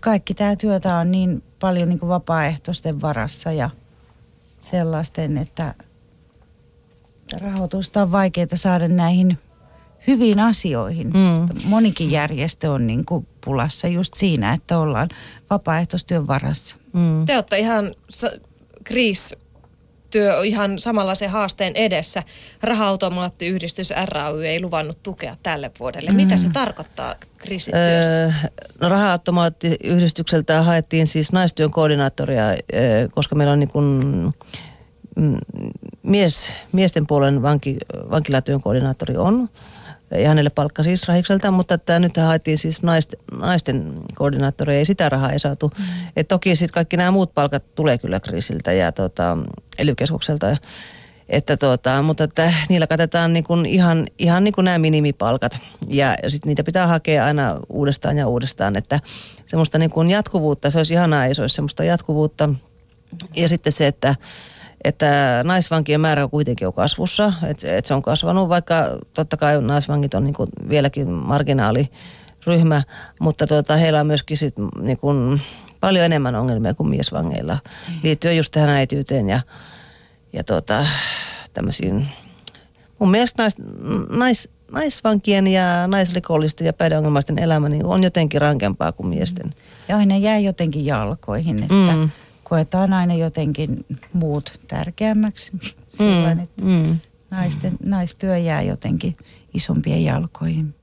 kaikki tämä työtä on niin paljon niin kuin vapaaehtoisten varassa ja sellaisten, että rahoitusta on vaikeaa saada näihin hyviin asioihin. Mm. Monikin järjestö on niin kuin pulassa just siinä, että ollaan vapaaehtoistyön varassa. Mm. Te olette ihan, Kriis, työ ihan se haasteen edessä. Raha-automaattiyhdistys RAY ei luvannut tukea tälle vuodelle. Mm. Mitä se tarkoittaa kriisityössä? Öö, no raha-automaattiyhdistykseltä haettiin siis naistyön koordinaattoria, öö, koska meillä on niin kuin, mm, mies, miesten puolen vanki, vankilatyön koordinaattori on ja hänelle palkka siis Rahikselta, mutta että nyt haettiin siis naisten, naisten koordinaattoria ja sitä rahaa ei saatu. Mm. Et toki sitten kaikki nämä muut palkat tulee kyllä kriisiltä ja tota, ely Että tota, mutta että niillä katsotaan niin kuin ihan, ihan niin kuin nämä minimipalkat ja sitten niitä pitää hakea aina uudestaan ja uudestaan, että semmoista niin kuin jatkuvuutta, se olisi ihanaa, ei se olisi semmoista jatkuvuutta. Ja sitten se, että että naisvankien määrä on kuitenkin jo kasvussa, että, että se on kasvanut, vaikka totta kai naisvankit on niin kuin vieläkin marginaaliryhmä, mutta tuota, heillä on myöskin sit niin kuin paljon enemmän ongelmia kuin miesvangeilla liittyen just tähän äityyteen ja, ja tuota, tämmöisiin, mun mielestä nais, nais, naisvankien ja naisrikollisten ja päihdeongelmaisten elämä niin on jotenkin rankempaa kuin miesten. Ja aina jää jotenkin jalkoihin, että mm koetaan aina jotenkin muut tärkeämmäksi. Silloin, mm, että mm. Naisten, naistyö jää jotenkin isompien jalkoihin.